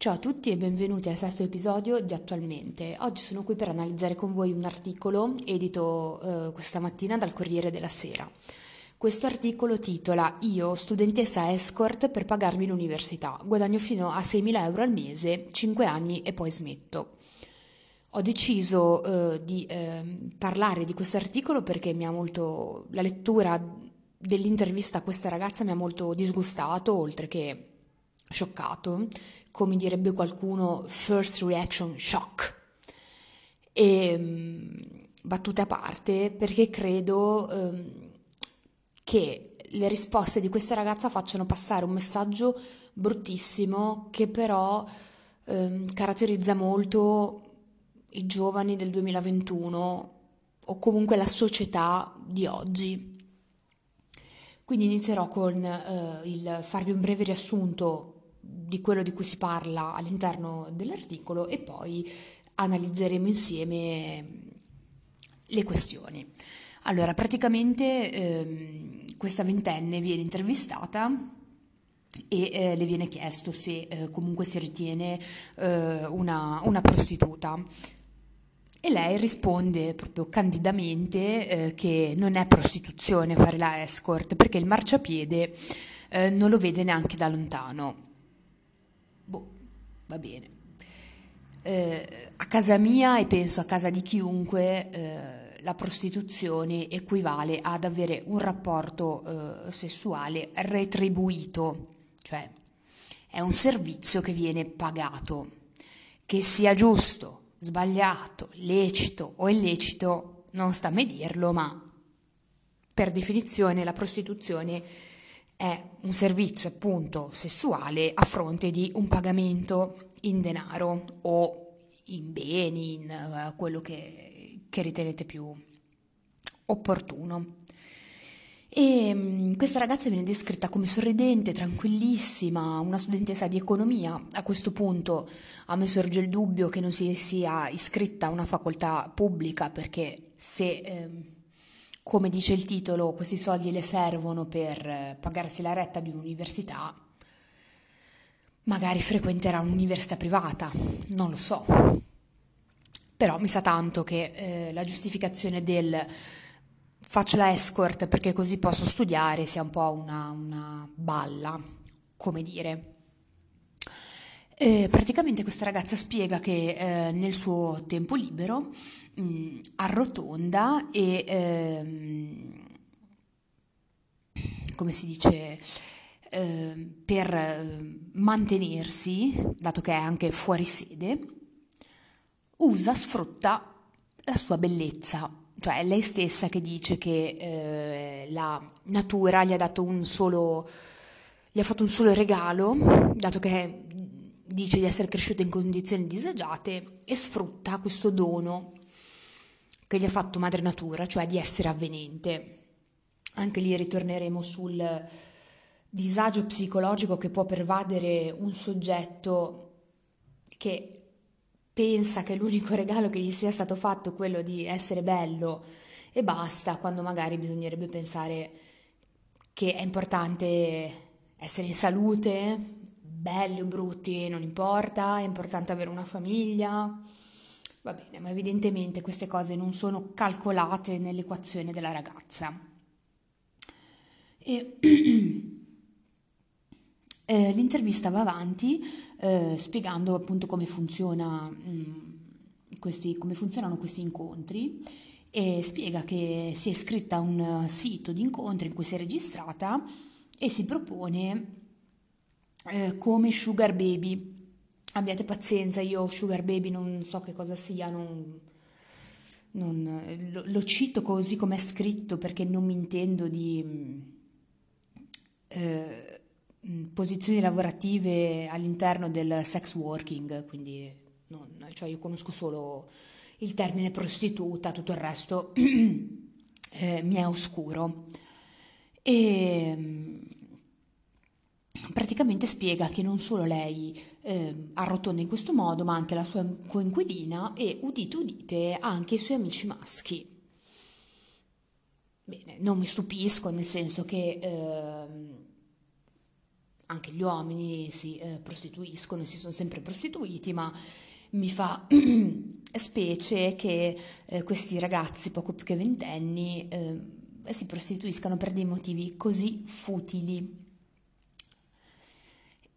Ciao a tutti e benvenuti al sesto episodio di Attualmente. Oggi sono qui per analizzare con voi un articolo edito eh, questa mattina dal Corriere della Sera. Questo articolo titola Io, studentessa escort per pagarmi l'università, guadagno fino a 6.000 euro al mese, 5 anni e poi smetto. Ho deciso eh, di eh, parlare di questo articolo perché mi ha molto, la lettura dell'intervista a questa ragazza mi ha molto disgustato, oltre che scioccato, come direbbe qualcuno, first reaction shock. E mm, battute a parte, perché credo um, che le risposte di questa ragazza facciano passare un messaggio bruttissimo che però um, caratterizza molto i giovani del 2021 o comunque la società di oggi. Quindi inizierò con uh, il farvi un breve riassunto di quello di cui si parla all'interno dell'articolo e poi analizzeremo insieme le questioni. Allora, praticamente ehm, questa ventenne viene intervistata e eh, le viene chiesto se eh, comunque si ritiene eh, una, una, prostituta. E lei risponde proprio candidamente eh, che non è prostituzione fare la escort perché il marciapiede eh, non lo vede neanche da lontano va bene. Eh, a casa mia e penso a casa di chiunque eh, la prostituzione equivale ad avere un rapporto eh, sessuale retribuito, cioè è un servizio che viene pagato, che sia giusto, sbagliato, lecito o illecito, non sta a me dirlo, ma per definizione la prostituzione è un servizio appunto sessuale a fronte di un pagamento in denaro o in beni, in uh, quello che, che, ritenete più opportuno. E um, questa ragazza viene descritta come sorridente, tranquillissima, una studentessa di economia. A questo punto a me sorge il dubbio che non si sia iscritta a una facoltà pubblica perché se... Eh, come dice il titolo, questi soldi le servono per eh, pagarsi la retta di un'università, magari frequenterà un'università privata, non lo so. Però mi sa tanto che eh, la giustificazione del faccio la escort perché così posso studiare sia un po' una, una balla, come dire. Eh, praticamente questa ragazza spiega che eh, nel suo tempo libero mh, mm, arrotonda e ehm, come si dice eh, per mantenersi, dato che è anche fuori sede, usa, sfrutta la sua bellezza. Cioè è lei stessa che dice che eh, la natura gli ha dato un solo, gli ha fatto un solo regalo, dato che dice di essere cresciuta in condizioni disagiate e sfrutta questo dono che gli ha fatto madre natura, cioè di essere avvenente. Anche lì ritorneremo sul disagio psicologico che può pervadere un soggetto che pensa che l'unico regalo che gli sia stato fatto è quello di essere bello e basta, quando magari bisognerebbe pensare che è importante essere in salute, belli o brutti, non importa, è importante avere una famiglia. Va bene, ma evidentemente queste cose non sono calcolate nell'equazione della ragazza. E, eh, l'intervista va avanti eh, spiegando appunto come, funziona, mh, mm, questi, come funzionano questi incontri e spiega che si è iscritta a un sito di incontri in cui si è registrata e si propone eh, come Sugar Baby. Abbiate pazienza, io Sugar Baby non so che cosa sia, non, non, lo, lo, cito così come è scritto perché non mi intendo di eh, posizioni lavorative all'interno del sex working, quindi non, cioè io conosco solo il termine prostituta, tutto il resto eh, mi è oscuro. E praticamente spiega che non solo lei eh, arrotonda in questo modo, ma anche la sua coinquilina e, udite udite, anche i suoi amici maschi. Bene, non mi stupisco, nel senso che eh, anche gli uomini si eh, prostituiscono, si sono sempre prostituiti, ma mi fa specie che eh, questi ragazzi poco più che ventenni eh, si prostituiscano per dei motivi così futili.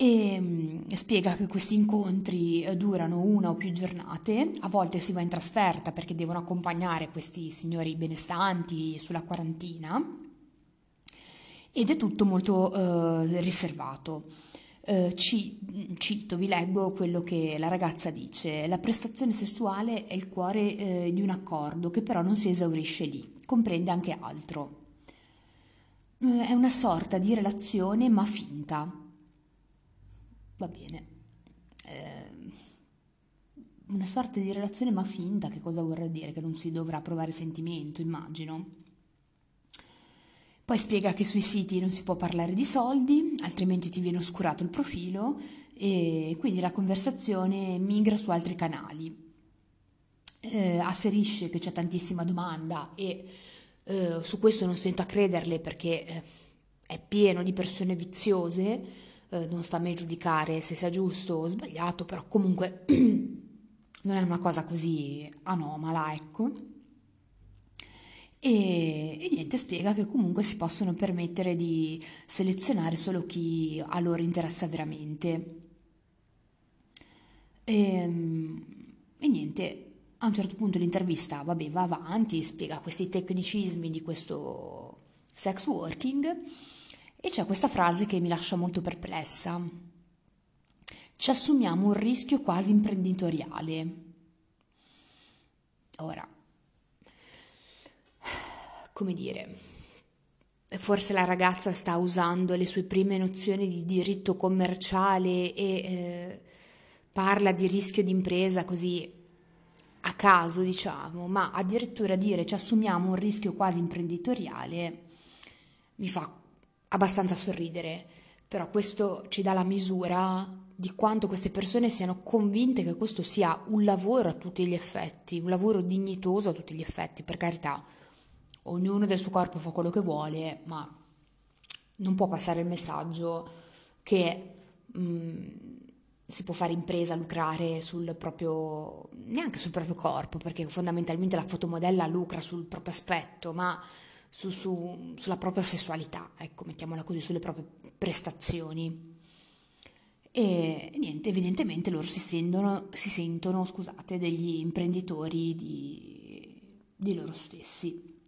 E mm, spiega che questi incontri eh, durano una o più giornate, a volte si va in trasferta perché devono accompagnare questi signori benestanti sulla quarantina ed è tutto molto eh, riservato. Eh, ci, cito, vi leggo quello che la ragazza dice. La prestazione sessuale è il cuore eh, di un accordo che però non si esaurisce lì, comprende anche altro. Eh, è una sorta di relazione ma finta. Va bene. Eh, una sorta di relazione ma finta, che cosa vorrà dire? Che non si dovrà provare sentimento, immagino. Poi spiega che sui siti non si può parlare di soldi, altrimenti ti viene oscurato il profilo e quindi la conversazione migra su altri canali. Eh, asserisce che c'è tantissima domanda e eh, su questo non stento a crederle perché eh, è pieno di persone viziose, eh, non sta a me giudicare se sia giusto o sbagliato, però comunque non è una cosa così anomala, ecco. E, e, niente, spiega che comunque si possono permettere di selezionare solo chi a loro interessa veramente. E, ehm, e niente, a un certo punto l'intervista, vabbè, va avanti, spiega questi tecnicismi di questo sex working e c'è questa frase che mi lascia molto perplessa. Ci assumiamo un rischio quasi imprenditoriale. Ora, come dire, forse la ragazza sta usando le sue prime nozioni di diritto commerciale e eh, parla di rischio d'impresa così a caso, diciamo, ma addirittura dire ci assumiamo un rischio quasi imprenditoriale mi fa abbastanza sorridere, però questo ci dà la misura di quanto queste persone siano convinte che questo sia un lavoro a tutti gli effetti, un lavoro dignitoso a tutti gli effetti, per carità ognuno del suo corpo fa quello che vuole, ma non può passare il messaggio che mh, mm, si può fare impresa, lucrare sul proprio, neanche sul proprio corpo, perché fondamentalmente la fotomodella lucra sul proprio aspetto, ma su, su, sulla propria sessualità, ecco, mettiamola così, sulle proprie prestazioni. E niente, evidentemente loro si sentono, si sentono scusate, degli imprenditori di, di loro stessi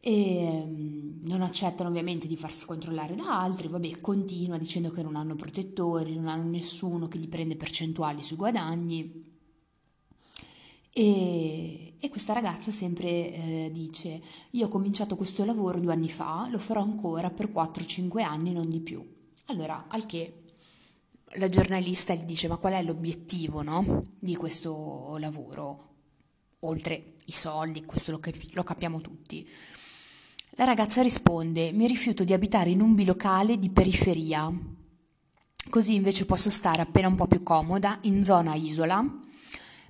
e mm, non accettano ovviamente di farsi controllare da altri, vabbè, continua dicendo che non hanno protettori, non hanno nessuno che gli prende percentuali sui guadagni. E, e questa ragazza sempre eh, dice, io ho cominciato questo lavoro due anni fa, lo farò ancora per 4-5 anni, non di più. Allora, al che la giornalista gli dice, ma qual è l'obiettivo no, di questo lavoro? Oltre i soldi, questo lo, capi- lo capiamo tutti. La ragazza risponde: Mi rifiuto di abitare in un bilocale di periferia. Così invece posso stare appena un po' più comoda, in zona isola,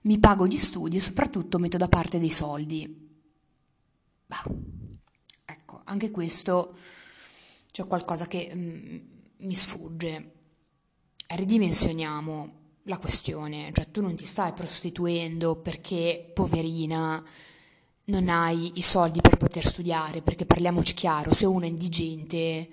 mi pago gli studi e soprattutto metto da parte dei soldi. Bah, ecco, anche questo c'è qualcosa che mm, mi sfugge. Ridimensioniamo la questione, cioè tu non ti stai prostituendo perché poverina non hai i soldi per poter studiare, perché parliamoci chiaro, se uno è indigente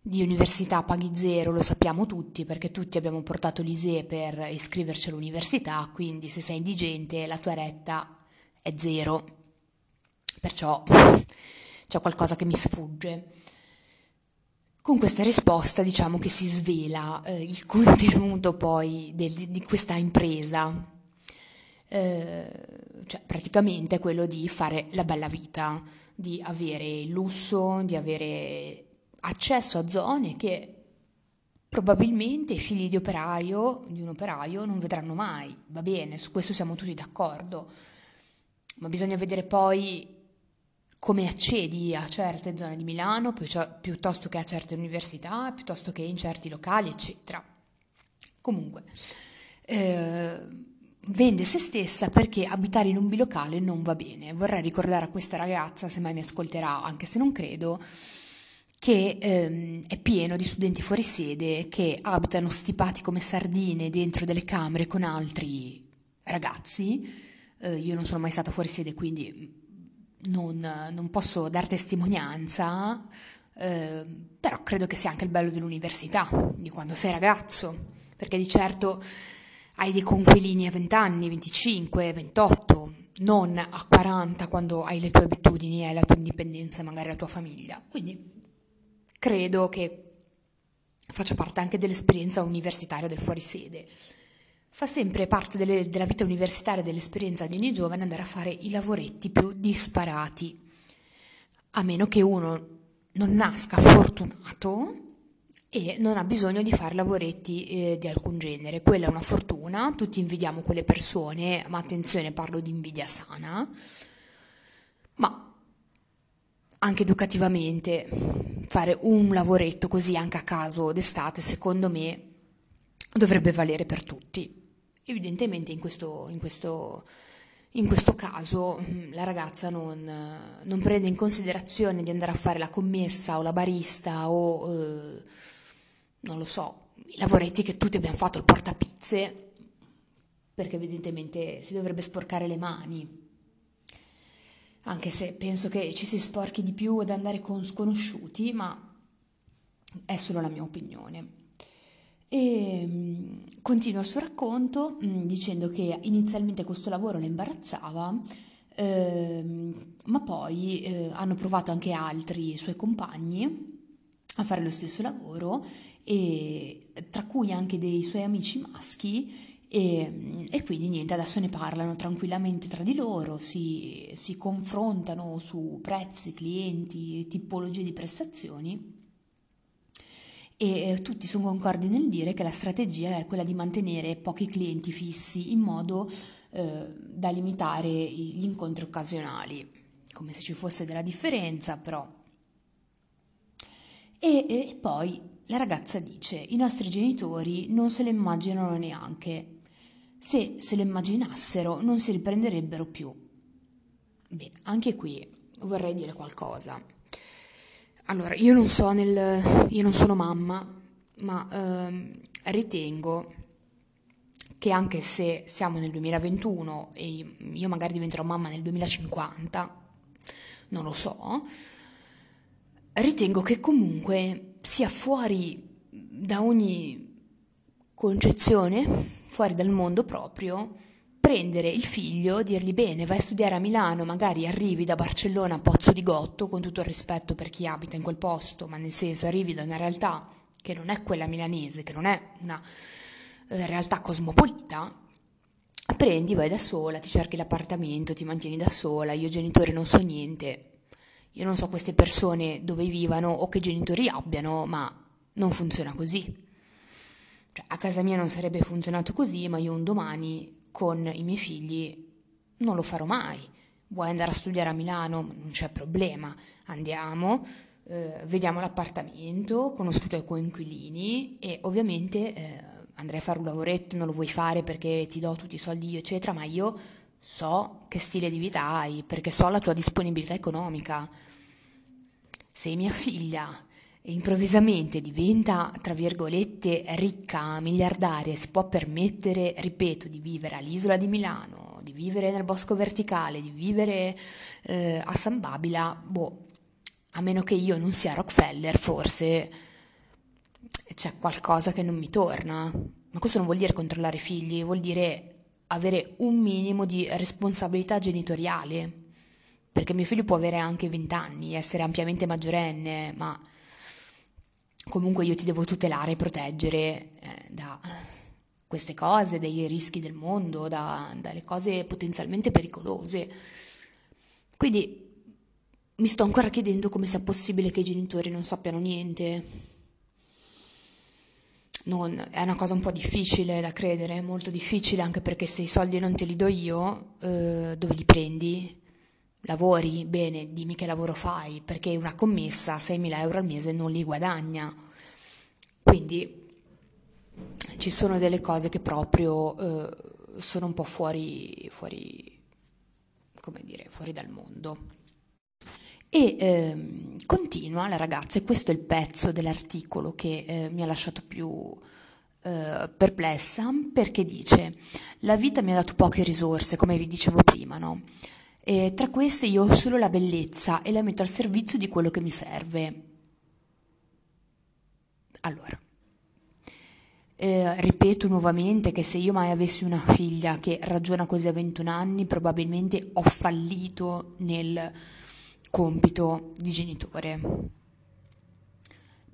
di università paghi zero, lo sappiamo tutti, perché tutti abbiamo portato l'ISE per iscriverci all'università, quindi se sei indigente la tua retta è zero. Perciò c'è qualcosa che mi sfugge. Con questa risposta diciamo che si svela eh, il contenuto poi del, di questa impresa eh, cioè praticamente quello di fare la bella vita, di avere il lusso, di avere accesso a zone che probabilmente i figli di operaio, di un operaio, non vedranno mai. Va bene, su questo siamo tutti d'accordo, ma bisogna vedere poi come accedi a certe zone di Milano piuttosto che a certe università, piuttosto che in certi locali, eccetera. Comunque, eh, vende se stessa perché abitare in un bilocale non va bene. Vorrei ricordare a questa ragazza, se mai mi ascolterà, anche se non credo, che ehm, è pieno di studenti fuori sede che abitano stipati come sardine dentro delle camere con altri ragazzi. Eh, io non sono mai stata fuori sede, quindi non, non posso dar testimonianza, eh, però credo che sia anche il bello dell'università, di quando sei ragazzo, perché di certo hai dei conquilini a 20 anni, 25, 28, non a 40 quando hai le tue abitudini, hai la tua indipendenza, magari la tua famiglia. Quindi credo che faccia parte anche dell'esperienza universitaria del fuorisede. Fa sempre parte delle, della vita universitaria, dell'esperienza di ogni giovane andare a fare i lavoretti più disparati, a meno che uno non nasca fortunato e non ha bisogno di fare lavoretti eh, di alcun genere. Quella è una fortuna, tutti invidiamo quelle persone, ma attenzione, parlo di invidia sana, ma anche educativamente fare un lavoretto così anche a caso d'estate, secondo me, dovrebbe valere per tutti. Evidentemente in questo, in questo, in questo caso mm, la ragazza non, non, prende in considerazione di andare a fare la commessa o la barista o eh, non lo so, i lavoretti che tutti abbiamo fatto, il portapizze, perché evidentemente si dovrebbe sporcare le mani. Anche se penso che ci si sporchi di più ad andare con sconosciuti, ma è solo la mia opinione. E mm, continua il suo racconto mm, dicendo che inizialmente questo lavoro la imbarazzava, ehm, ma poi eh, hanno provato anche altri suoi compagni a fare lo stesso lavoro, e, tra cui anche dei suoi amici maschi, e, mm, e, quindi niente, adesso ne parlano tranquillamente tra di loro, si, si confrontano su prezzi, clienti, tipologie di prestazioni e eh, tutti sono concordi nel dire che la strategia è quella di mantenere pochi clienti fissi in modo eh, da limitare gli incontri occasionali, come se ci fosse della differenza, però. E, e poi la ragazza dice, i nostri genitori non se lo immaginano neanche, se se lo immaginassero non si riprenderebbero più. Beh, anche qui vorrei dire qualcosa. Allora, io non so nel... io non sono mamma, ma ehm, ritengo che anche se siamo nel 2021 e io magari diventerò mamma nel 2050, non lo so, ritengo che comunque sia fuori da ogni concezione, fuori dal mondo proprio, prendere il figlio, dirgli bene, vai a studiare a Milano, magari arrivi da Barcellona a Pozzo di Gotto, con tutto il rispetto per chi abita in quel posto, ma nel senso arrivi da una realtà che non è quella milanese, che non è una eh, realtà cosmopolita, prendi, vai da sola, ti cerchi l'appartamento, ti mantieni da sola, io genitori non so niente, io non so queste persone dove vivano o che genitori abbiano, ma non funziona così. Cioè, a casa mia non sarebbe funzionato così, ma io un domani con i miei figli non lo farò mai. Vuoi andare a studiare a Milano? Non c'è problema, andiamo, eh, vediamo l'appartamento, conosco i tuoi coinquilini e ovviamente eh, andrei a fare un lavoretto, non lo vuoi fare perché ti do tutti i soldi io, eccetera, ma io so che stile di vita hai, perché so la tua disponibilità economica. Sei mia figlia improvvisamente diventa, tra virgolette, ricca, miliardaria, si può permettere, ripeto, di vivere all'isola di Milano, di vivere nel bosco verticale, di vivere eh, a San Babila, boh, a meno che io non sia Rockefeller, forse c'è qualcosa che non mi torna. Ma questo non vuol dire controllare i figli, vuol dire avere un minimo di responsabilità genitoriale. Perché mio figlio può avere anche 20 anni, essere ampiamente maggiorenne, ma comunque io ti devo tutelare e proteggere eh, da queste cose, dai rischi del mondo, da, dalle cose potenzialmente pericolose. Quindi mi sto ancora chiedendo come sia possibile che i genitori non sappiano niente. Non, è una cosa un po' difficile da credere, molto difficile anche perché se i soldi non te li do io, eh, dove li prendi? Lavori bene, dimmi che lavoro fai, perché una commessa 6.000 euro al mese non li guadagna. Quindi ci sono delle cose che proprio eh, sono un po' fuori, fuori, come dire, fuori dal mondo. E eh, continua la ragazza, e questo è il pezzo dell'articolo che eh, mi ha lasciato più eh, perplessa, perché dice, la vita mi ha dato poche risorse, come vi dicevo prima, no? E tra queste io ho solo la bellezza e la metto al servizio di quello che mi serve. Allora, eh, ripeto nuovamente che se io mai avessi una figlia che ragiona così a 21 anni, probabilmente ho fallito nel compito di genitore.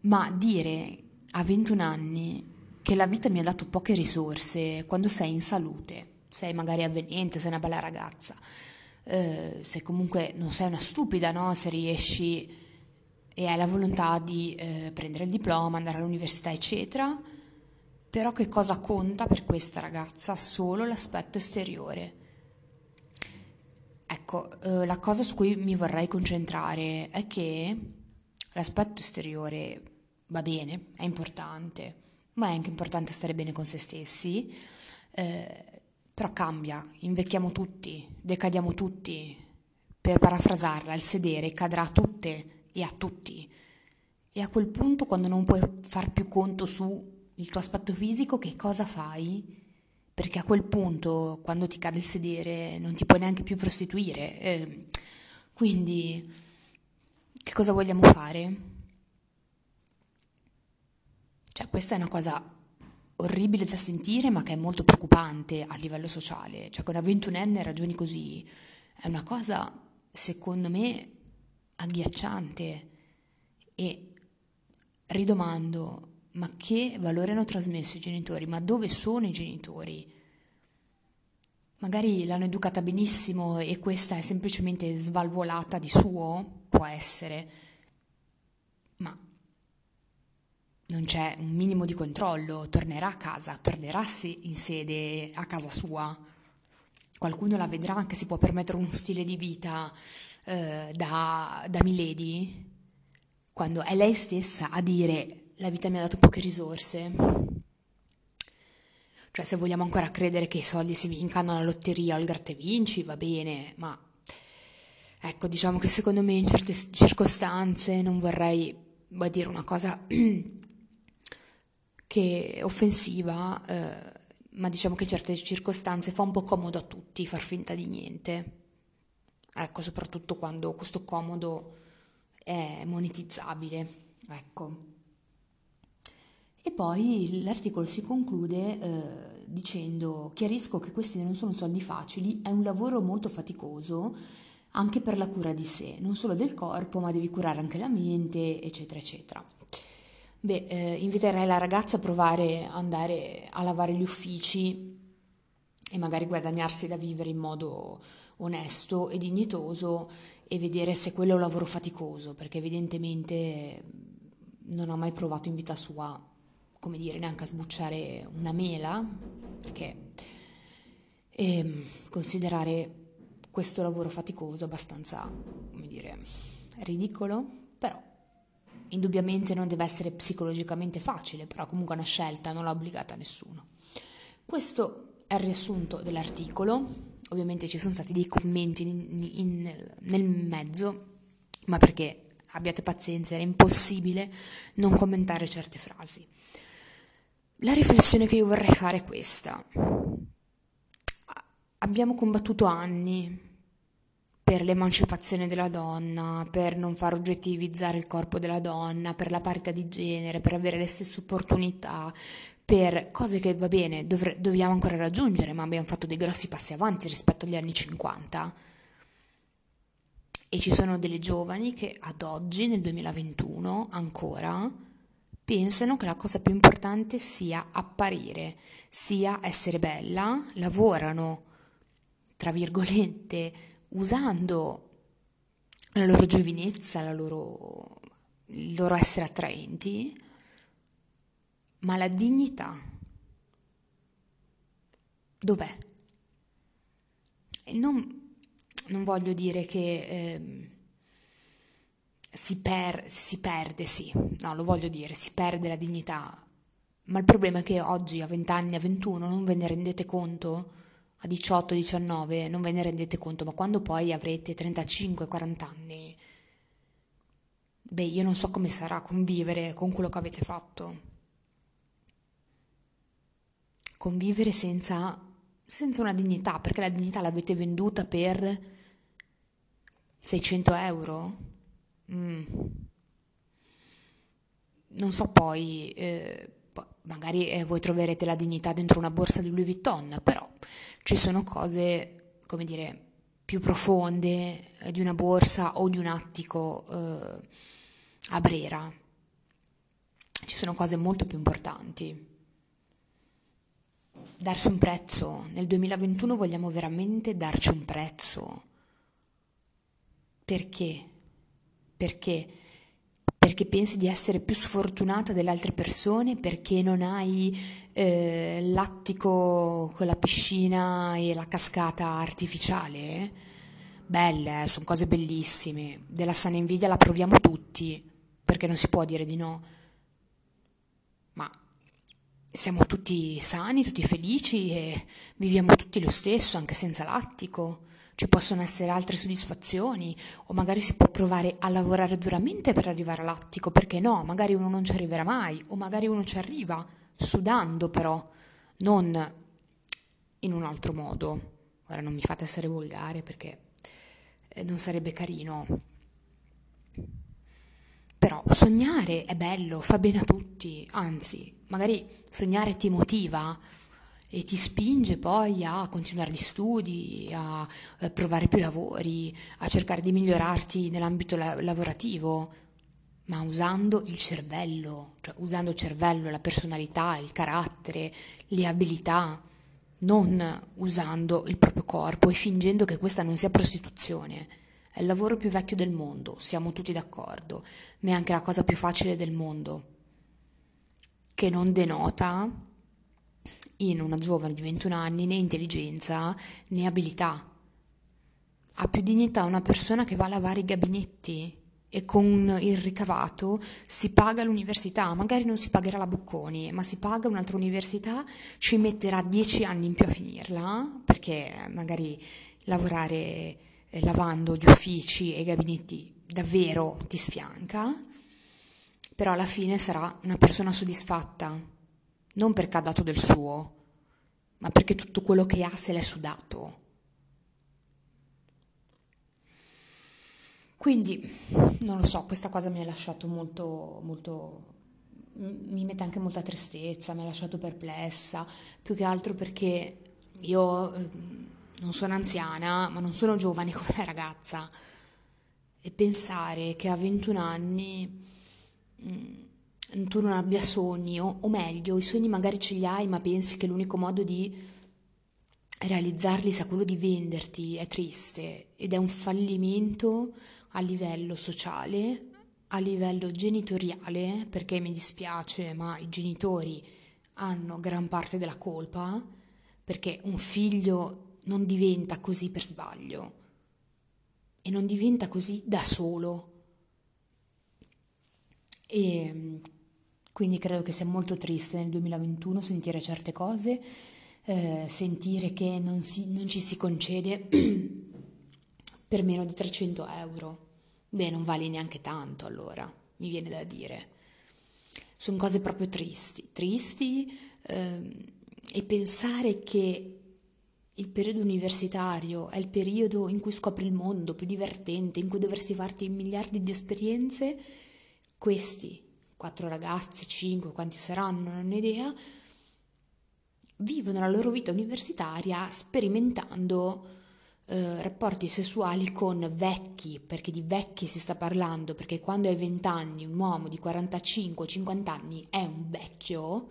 Ma dire a 21 anni che la vita mi ha dato poche risorse quando sei in salute, sei magari avvenente, sei una bella ragazza, eh, se comunque non sei una stupida, no? Se riesci e hai la volontà di eh, prendere il diploma, andare all'università, eccetera, però che cosa conta per questa ragazza? Solo l'aspetto esteriore. Ecco, eh, la cosa su cui mi vorrei concentrare è che l'aspetto esteriore va bene, è importante, ma è anche importante stare bene con se stessi. Eh, però cambia, invecchiamo tutti, decadiamo tutti. Per parafrasarla, il sedere cadrà a tutte e a tutti. E a quel punto, quando non puoi far più conto sul tuo aspetto fisico, che cosa fai? Perché a quel punto, quando ti cade il sedere, non ti puoi neanche più prostituire. Eh, quindi, che cosa vogliamo fare? Cioè, questa è una cosa orribile da sentire, ma che è molto preoccupante a livello sociale. Cioè, con una ventunenne ragioni così è una cosa, secondo me, agghiacciante. E ridomando, ma che valore hanno trasmesso i genitori? Ma dove sono i genitori? Magari l'hanno educata benissimo e questa è semplicemente svalvolata di suo? Può essere. Ma non c'è un minimo di controllo, tornerà a casa, tornerà in sede a casa sua, qualcuno la vedrà che si può permettere uno stile di vita eh, da, da Milady, quando è lei stessa a dire la vita mi ha dato poche risorse. Cioè se vogliamo ancora credere che i soldi si vincano alla lotteria o al gratte vinci, va bene, ma ecco, diciamo che secondo me in certe circostanze non vorrei dire una cosa che offensiva, eh, ma diciamo che in certe circostanze fa un po' comodo a tutti far finta di niente. Ecco, soprattutto quando questo comodo è monetizzabile. Ecco. E poi l'articolo si conclude eh, dicendo chiarisco che questi non sono soldi facili, è un lavoro molto faticoso anche per la cura di sé, non solo del corpo, ma devi curare anche la mente, eccetera, eccetera. Beh, eh, inviterei la ragazza a provare ad andare a lavare gli uffici e magari guadagnarsi da vivere in modo onesto e dignitoso e vedere se quello è un lavoro faticoso, perché evidentemente non ha mai provato in vita sua, come dire, neanche a sbucciare una mela, perché e considerare questo lavoro faticoso abbastanza, come dire, ridicolo, però Indubbiamente non deve essere psicologicamente facile, però comunque è una scelta, non l'ha obbligata a nessuno. Questo è il riassunto dell'articolo, ovviamente ci sono stati dei commenti in, in, nel mezzo, ma perché abbiate pazienza, era impossibile non commentare certe frasi. La riflessione che io vorrei fare è questa. Abbiamo combattuto anni per l'emancipazione della donna, per non far oggettivizzare il corpo della donna, per la parità di genere, per avere le stesse opportunità, per cose che va bene, dovre- dobbiamo ancora raggiungere, ma abbiamo fatto dei grossi passi avanti rispetto agli anni 50. E ci sono delle giovani che ad oggi, nel 2021, ancora pensano che la cosa più importante sia apparire, sia essere bella, lavorano, tra virgolette, usando la loro giovinezza, la loro, il loro essere attraenti, ma la dignità dov'è? E non, non voglio dire che eh, si, per, si perde, sì, no, lo voglio dire, si perde la dignità, ma il problema è che oggi a 20 anni, a 21 non ve ne rendete conto? A 18-19 non ve ne rendete conto, ma quando poi avrete 35-40 anni beh, io non so come sarà convivere con quello che avete fatto. Convivere senza, senza una dignità, perché la dignità l'avete venduta per 600 euro? Mm. Non so poi, eh, magari eh, voi troverete la dignità dentro una borsa di Louis Vuitton, però ci sono cose, come dire, più profonde eh, di una borsa o di un attico eh, a Brera. Ci sono cose molto più importanti. Darsi un prezzo. Nel 2021 vogliamo veramente darci un prezzo. Perché? Perché? Perché pensi di essere più sfortunata delle altre persone? Perché non hai eh, l'attico con la piscina e la cascata artificiale? Belle, eh, sono cose bellissime. Della sana invidia la proviamo tutti, perché non si può dire di no. Ma siamo tutti sani, tutti felici e viviamo tutti lo stesso, anche senza l'attico ci possono essere altre soddisfazioni o magari si può provare a lavorare duramente per arrivare all'attico, perché no, magari uno non ci arriverà mai o magari uno ci arriva sudando però, non in un altro modo. Ora non mi fate essere volgare perché eh, non sarebbe carino. Però sognare è bello, fa bene a tutti, anzi, magari sognare ti motiva e ti spinge poi a continuare gli studi, a provare più lavori, a cercare di migliorarti nell'ambito la- lavorativo, ma usando il cervello, cioè usando il cervello, la personalità, il carattere, le abilità, non usando il proprio corpo e fingendo che questa non sia prostituzione. È il lavoro più vecchio del mondo, siamo tutti d'accordo, ma è anche la cosa più facile del mondo, che non denota in una giovane di 21 anni né intelligenza né abilità. Ha più dignità una persona che va a lavare i gabinetti e con il ricavato si paga l'università, magari non si pagherà la Bocconi, ma si paga un'altra università, ci metterà 10 anni in più a finirla, perché magari lavorare eh, lavando gli uffici e i gabinetti davvero ti sfianca, però alla fine sarà una persona soddisfatta non perché ha dato del suo, ma perché tutto quello che ha se l'è sudato. Quindi, non lo so, questa cosa mi ha lasciato molto, molto, mi mette anche molta tristezza, mi ha lasciato perplessa, più che altro perché io ehm, non sono anziana, ma non sono giovane come ragazza. E pensare che a 21 anni mm, tu non abbia sogni, o, o meglio, i sogni magari ce li hai, ma pensi che l'unico modo di realizzarli sia quello di venderti, è triste ed è un fallimento a livello sociale, a livello genitoriale, perché mi dispiace, ma i genitori hanno gran parte della colpa, perché un figlio non diventa così per sbaglio e non diventa così da solo. E quindi credo che sia molto triste nel 2021 sentire certe cose, eh, sentire che non, si, non ci si concede per meno di 300 euro. Beh, non vale neanche tanto allora, mi viene da dire. Sono cose proprio tristi, tristi eh, e pensare che il periodo universitario è il periodo in cui scopri il mondo più divertente, in cui dovresti farti miliardi di esperienze, questi quattro ragazzi, cinque, quanti saranno, non ho idea, vivono la loro vita universitaria sperimentando eh, rapporti sessuali con vecchi, perché di vecchi si sta parlando, perché quando hai 20 anni un uomo di 45-50 anni è un vecchio,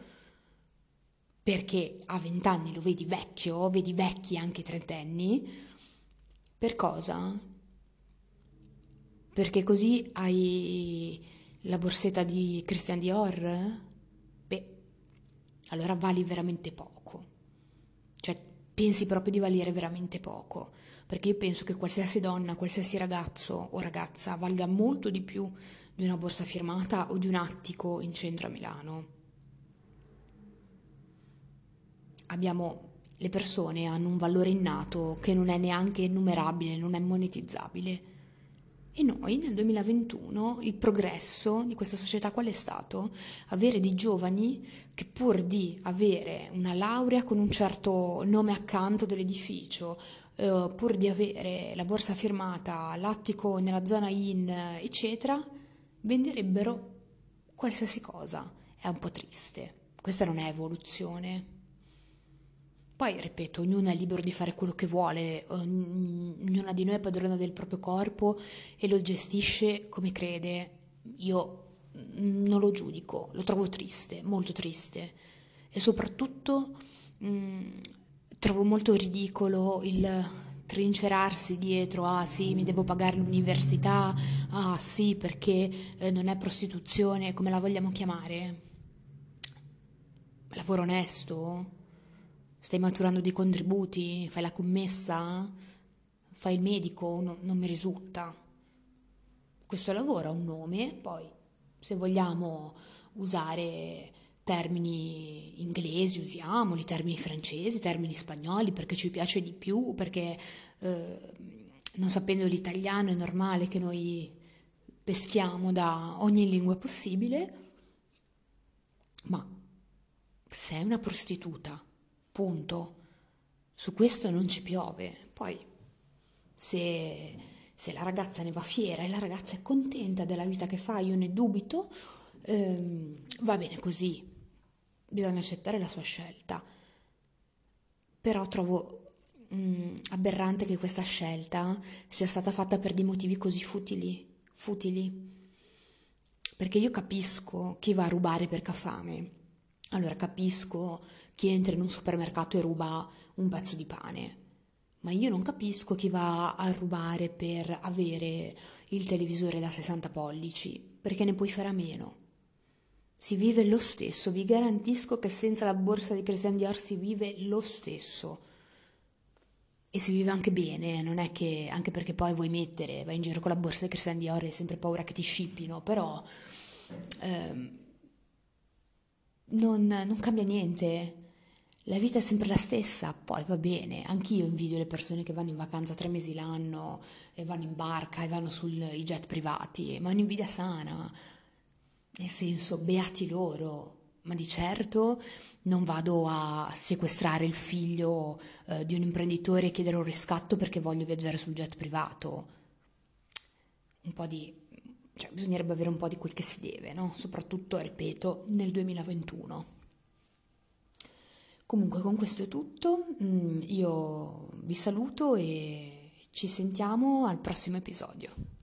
perché a 20 anni lo vedi vecchio, vedi vecchi anche trentenni, per cosa? Perché così hai la borsetta di Christian Dior? Beh, allora vali veramente poco. Cioè, pensi proprio di valere veramente poco. Perché io penso che qualsiasi donna, qualsiasi ragazzo o ragazza valga molto di più di una borsa firmata o di un attico in centro a Milano. Abbiamo le persone hanno un valore innato che non è neanche enumerabile, non è monetizzabile E noi nel 2021 il progresso di questa società qual è stato? Avere dei giovani che pur di avere una laurea con un certo nome accanto dell'edificio, eh, pur di avere la borsa firmata, l'attico nella zona in, eccetera, venderebbero qualsiasi cosa. È un po' triste. Questa non è evoluzione. Poi, ripeto, ognuno è libero di fare quello che vuole, ognuna di noi è padrona del proprio corpo e lo gestisce come crede. Io non lo giudico, lo trovo triste, molto triste. E soprattutto mh, mm, trovo molto ridicolo il trincerarsi dietro, ah sì, mi devo pagare l'università, ah sì, perché eh, non è prostituzione, come la vogliamo chiamare? Lavoro onesto? Stai maturando dei contributi? Fai la commessa? Fai il medico? No, non mi risulta. Questo lavoro ha un nome, poi se vogliamo usare termini inglesi usiamoli, termini francesi, termini spagnoli perché ci piace di più, perché eh, non sapendo l'italiano è normale che noi peschiamo da ogni lingua possibile, ma sei una prostituta punto. Su questo non ci piove. Poi, se, se, la ragazza ne va fiera e la ragazza è contenta della vita che fa, io ne dubito, ehm, va bene così. Bisogna accettare la sua scelta. Però trovo mm, aberrante che questa scelta sia stata fatta per dei motivi così futili. Futili. Perché io capisco chi va a rubare perché ha fame. Allora capisco chi entra in un supermercato e ruba un pezzo di pane, ma io non capisco chi va a rubare per avere il televisore da 60 pollici, perché ne puoi fare a meno. Si vive lo stesso, vi garantisco che senza la borsa di Christian Dior si vive lo stesso. E si vive anche bene, non è che anche perché poi vuoi mettere, vai in giro con la borsa di Christian Dior e hai sempre paura che ti scippino, però ehm, non, non cambia niente. La vita è sempre la stessa, poi va bene, anch'io invidio le persone che vanno in vacanza tre mesi l'anno e vanno in barca e vanno sui jet privati, ma è un'invidia sana, nel senso, beati loro, ma di certo non vado a sequestrare il figlio eh, di un imprenditore e chiedere un riscatto perché voglio viaggiare sul jet privato. Un po' di... cioè bisognerebbe avere un po' di quel che si deve, no? Soprattutto, ripeto, nel 2021. Comunque con questo è tutto, mm, io vi saluto e ci sentiamo al prossimo episodio.